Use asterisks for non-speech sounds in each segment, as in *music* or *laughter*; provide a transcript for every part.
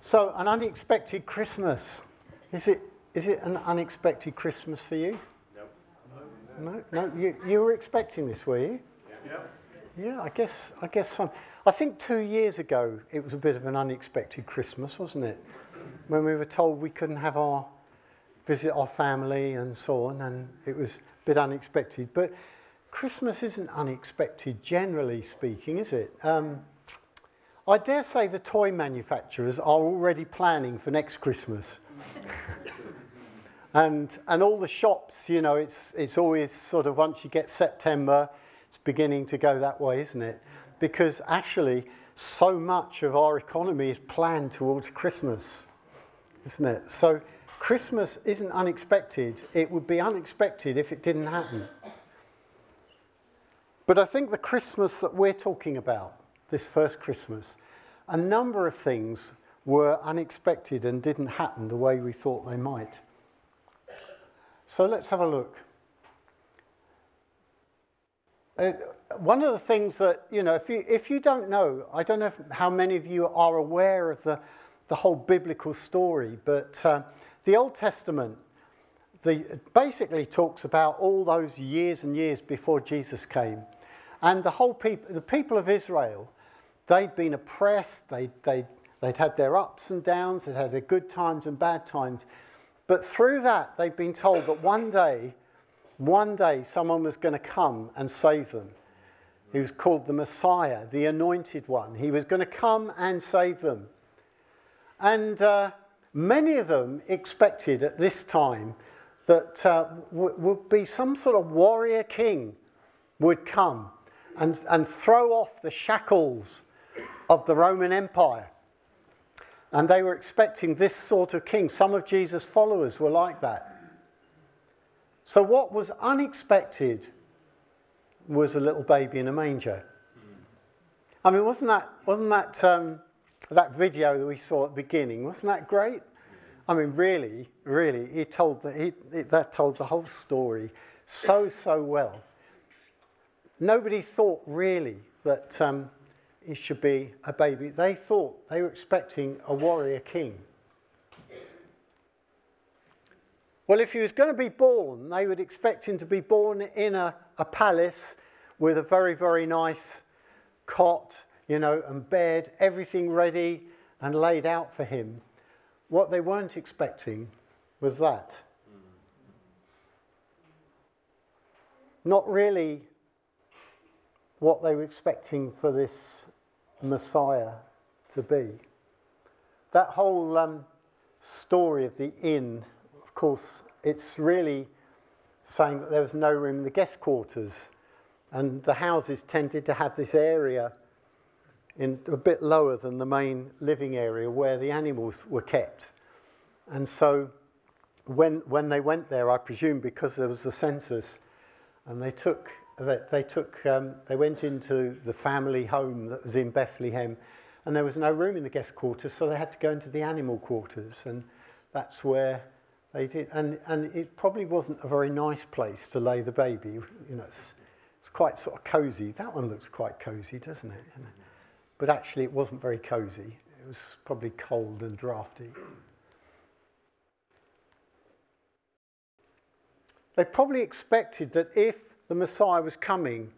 So, an unexpected Christmas. Is it, is it an unexpected Christmas for you? No. No? No? You, you were expecting this, were you? Yeah. Yeah, I guess, I guess some. I think two years ago it was a bit of an unexpected Christmas, wasn't it? When we were told we couldn't have our visit our family and so on, and it was a bit unexpected. But Christmas isn't unexpected, generally speaking, is it? Um, I dare say the toy manufacturers are already planning for next Christmas. *laughs* and, and all the shops, you know, it's, it's always sort of once you get September, it's beginning to go that way, isn't it? Because actually, so much of our economy is planned towards Christmas, isn't it? So Christmas isn't unexpected. It would be unexpected if it didn't happen. But I think the Christmas that we're talking about, this first Christmas, a number of things were unexpected and didn't happen the way we thought they might. So let's have a look. Uh, one of the things that, you know, if you, if you don't know, I don't know if, how many of you are aware of the, the whole biblical story, but uh, the Old Testament the, basically talks about all those years and years before Jesus came. And the whole people, the people of Israel, they'd been oppressed, they, they, they'd had their ups and downs, they'd had their good times and bad times. But through that, they'd been told that one day, one day, someone was going to come and save them. He was called the Messiah, the anointed one. He was going to come and save them. And uh, many of them expected at this time that uh, w- would be some sort of warrior king would come and, and throw off the shackles of the Roman Empire. And they were expecting this sort of king. Some of Jesus' followers were like that. So, what was unexpected was a little baby in a manger. I mean, wasn't that, wasn't that, um, that video that we saw at the beginning, wasn't that great? I mean, really, really, he told the, he, that told the whole story so, so well. Nobody thought really that um, it should be a baby. They thought they were expecting a warrior king. Well, if he was going to be born, they would expect him to be born in a, a palace with a very, very nice cot, you know, and bed, everything ready and laid out for him. What they weren't expecting was that. Not really what they were expecting for this Messiah to be. That whole um, story of the inn, of course, it's really saying that there was no room in the guest quarters, and the houses tended to have this area in a bit lower than the main living area where the animals were kept. And so when, when they went there, I presume because there was the census, and they took they, they took, um, they went into the family home that was in Bethlehem, and there was no room in the guest quarters, so they had to go into the animal quarters, and that's where they did. And, and it probably wasn't a very nice place to lay the baby. You know, it's, it's quite sort of cosy. That one looks quite cosy, doesn't it? You know? But actually, it wasn't very cosy. It was probably cold and drafty. They probably expected that if the Messiah was coming,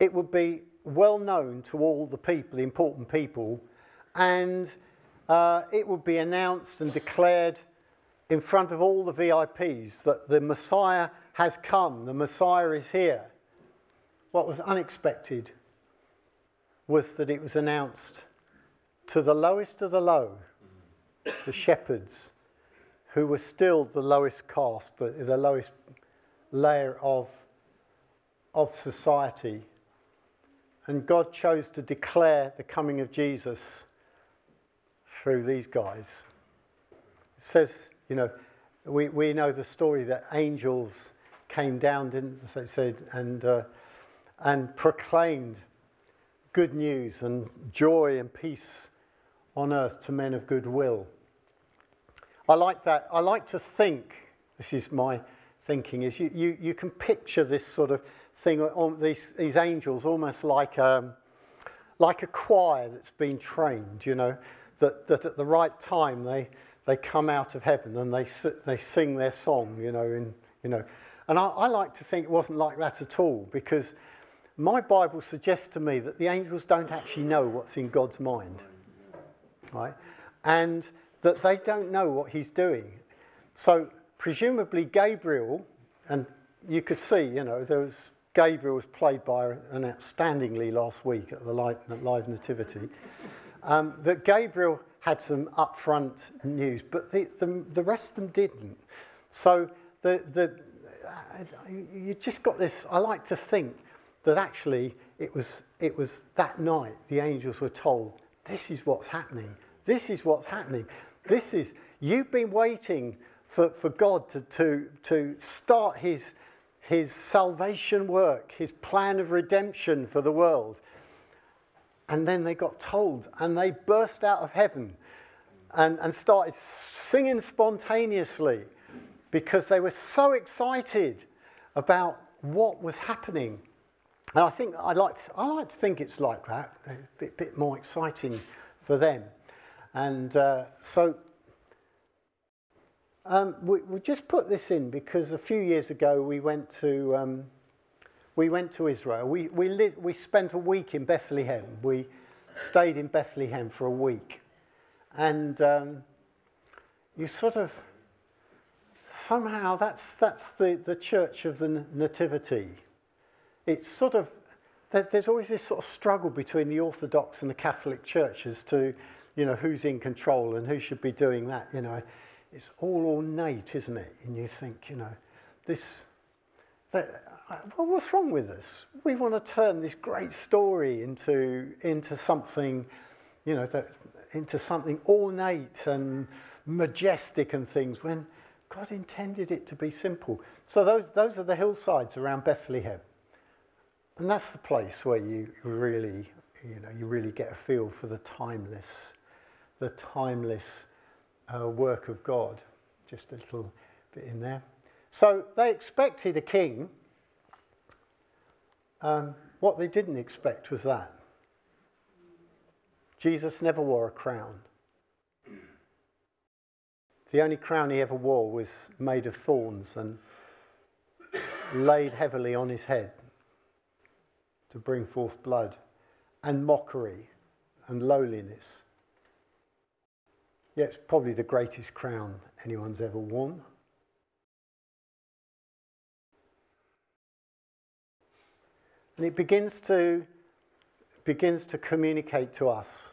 it would be well known to all the people, the important people, and uh, it would be announced and declared in front of all the VIPs that the Messiah has come, the Messiah is here. What was unexpected was that it was announced to the lowest of the low, the shepherds, who were still the lowest caste, the, the lowest layer of, of society. And God chose to declare the coming of Jesus through these guys. It says, you know, we, we know the story that angels came down, didn't they? Said, and, uh, and proclaimed good news and joy and peace on earth to men of good will. I like that. I like to think, this is my thinking, is you, you, you can picture this sort of thing, on these, these angels almost like, um, like a choir that's been trained, you know. that, that at the right time they, they come out of heaven and they, they sing their song, you know, in, you know. And I, I like to think it wasn't like that at all because my Bible suggests to me that the angels don't actually know what's in God's mind, right? And that they don't know what he's doing. So presumably Gabriel, and you could see, you know, there was Gabriel was played by an outstandingly last week at the live, nativity. Um, that Gabriel had some upfront news, but the, the, the rest of them didn't. So the, the, you just got this. I like to think that actually it was, it was that night the angels were told, This is what's happening. This is what's happening. This is, you've been waiting for, for God to, to, to start his, his salvation work, his plan of redemption for the world. And then they got told, and they burst out of heaven and, and started singing spontaneously because they were so excited about what was happening. And I think I like to, I like to think it's like that, a bit, bit more exciting for them. And uh, so um, we, we just put this in because a few years ago we went to um, we went to Israel. We we we spent a week in Bethlehem. We stayed in Bethlehem for a week, and um, you sort of somehow that's that's the the church of the nativity. It's sort of there's, there's always this sort of struggle between the Orthodox and the Catholic churches to you know, who's in control and who should be doing that, you know. It's all ornate, isn't it? And you think, you know, this, that, uh, well, what's wrong with us? We want to turn this great story into, into something, you know, that, into something ornate and majestic and things when God intended it to be simple. So those, those are the hillsides around Bethlehem. And that's the place where you really, you know, you really get a feel for the timeless the timeless uh, work of God. Just a little bit in there. So they expected a king. Um, what they didn't expect was that. Jesus never wore a crown. The only crown he ever wore was made of thorns and laid heavily on his head to bring forth blood and mockery and lowliness. Yeah, it's probably the greatest crown anyone's ever worn. And it begins to, begins to communicate to us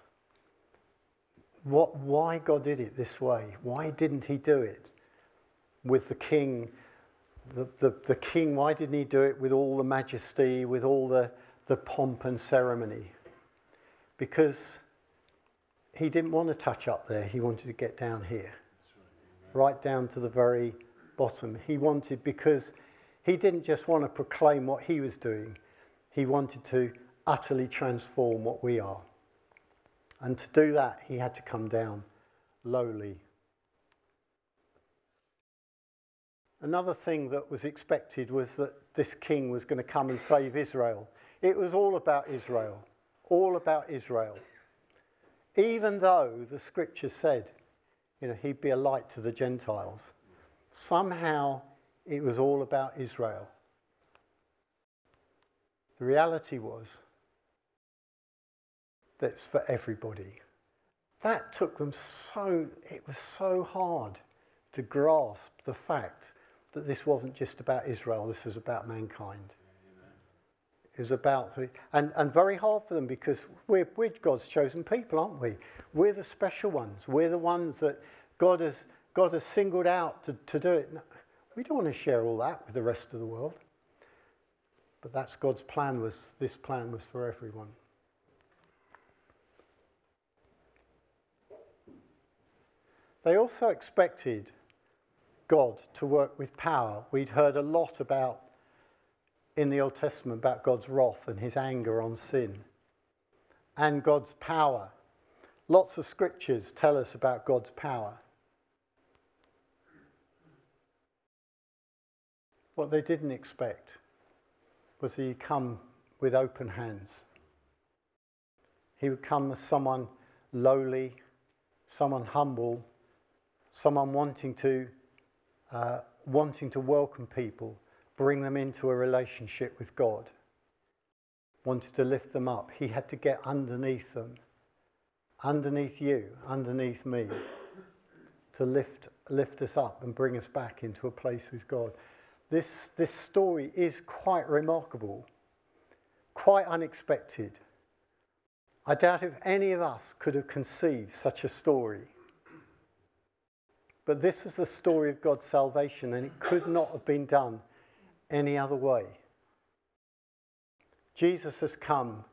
what, why God did it this way. Why didn't He do it with the king? The, the, the king, why didn't He do it with all the majesty, with all the, the pomp and ceremony? Because he didn't want to touch up there, he wanted to get down here, right down to the very bottom. He wanted, because he didn't just want to proclaim what he was doing, he wanted to utterly transform what we are. And to do that, he had to come down lowly. Another thing that was expected was that this king was going to come and save Israel. It was all about Israel, all about Israel even though the scripture said, you know, he'd be a light to the Gentiles, somehow it was all about Israel. The reality was that's for everybody. That took them so, it was so hard to grasp the fact that this wasn't just about Israel, this was about mankind is about the, and, and very hard for them because we're, we're God's chosen people, aren't we? We're the special ones. We're the ones that God has, God has singled out to, to do it. We don't want to share all that with the rest of the world. But that's God's plan was, this plan was for everyone. They also expected God to work with power. We'd heard a lot about in the Old Testament about God's wrath and his anger on sin and God's power. Lots of scriptures tell us about God's power. What they didn't expect was that he'd come with open hands. He would come as someone lowly someone humble, someone wanting to, uh, wanting to welcome people, bring them into a relationship with God, wanted to lift them up. He had to get underneath them, underneath you, underneath me, to lift, lift us up and bring us back into a place with God. This, this story is quite remarkable, quite unexpected. I doubt if any of us could have conceived such a story. But this was the story of God's salvation, and it could not have been done any other way. Jesus has come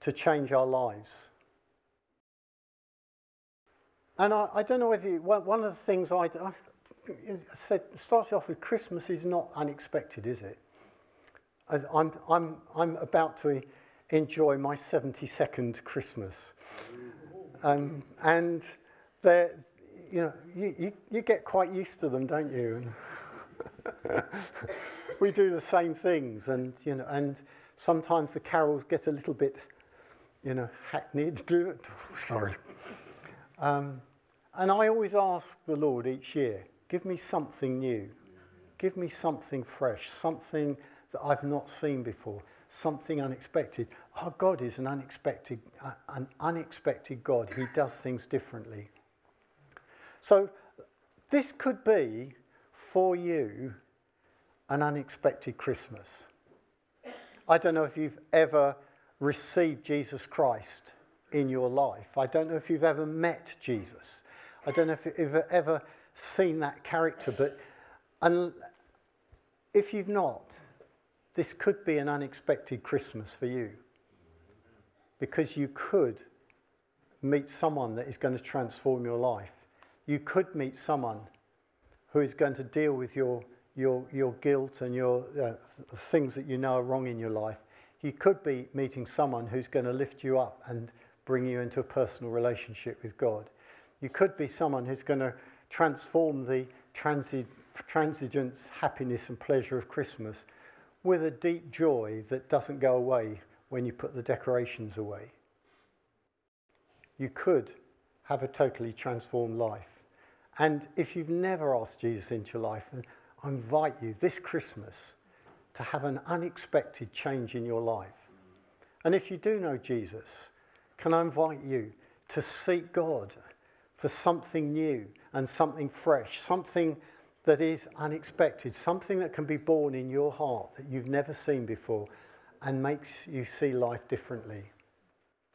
to change our lives. And I, I don't know whether you, one of the things I, I said, started off with Christmas is not unexpected, is it? I'm, I'm, I'm about to enjoy my 72nd Christmas. Um, and you know, you, you, you, get quite used to them, don't you? *laughs* We do the same things, and you know, and sometimes the carols get a little bit, you know, hackneyed. *laughs* Sorry. Um, and I always ask the Lord each year, give me something new, give me something fresh, something that I've not seen before something unexpected. Our God is an unexpected, uh, an unexpected God. He does things differently. So this could be for you an unexpected Christmas. I don't know if you've ever received Jesus Christ in your life. I don't know if you've ever met Jesus. I don't know if you've ever seen that character, but if you've not, this could be an unexpected Christmas for you because you could meet someone that is going to transform your life. You could meet someone who is going to deal with your, your, your guilt and your uh, things that you know are wrong in your life. You could be meeting someone who's going to lift you up and bring you into a personal relationship with God. You could be someone who's going to transform the transi- transigence, happiness, and pleasure of Christmas with a deep joy that doesn't go away when you put the decorations away. You could have a totally transformed life. And if you've never asked Jesus into your life, I invite you this Christmas to have an unexpected change in your life. And if you do know Jesus, can I invite you to seek God for something new and something fresh, something that is unexpected, something that can be born in your heart that you've never seen before and makes you see life differently.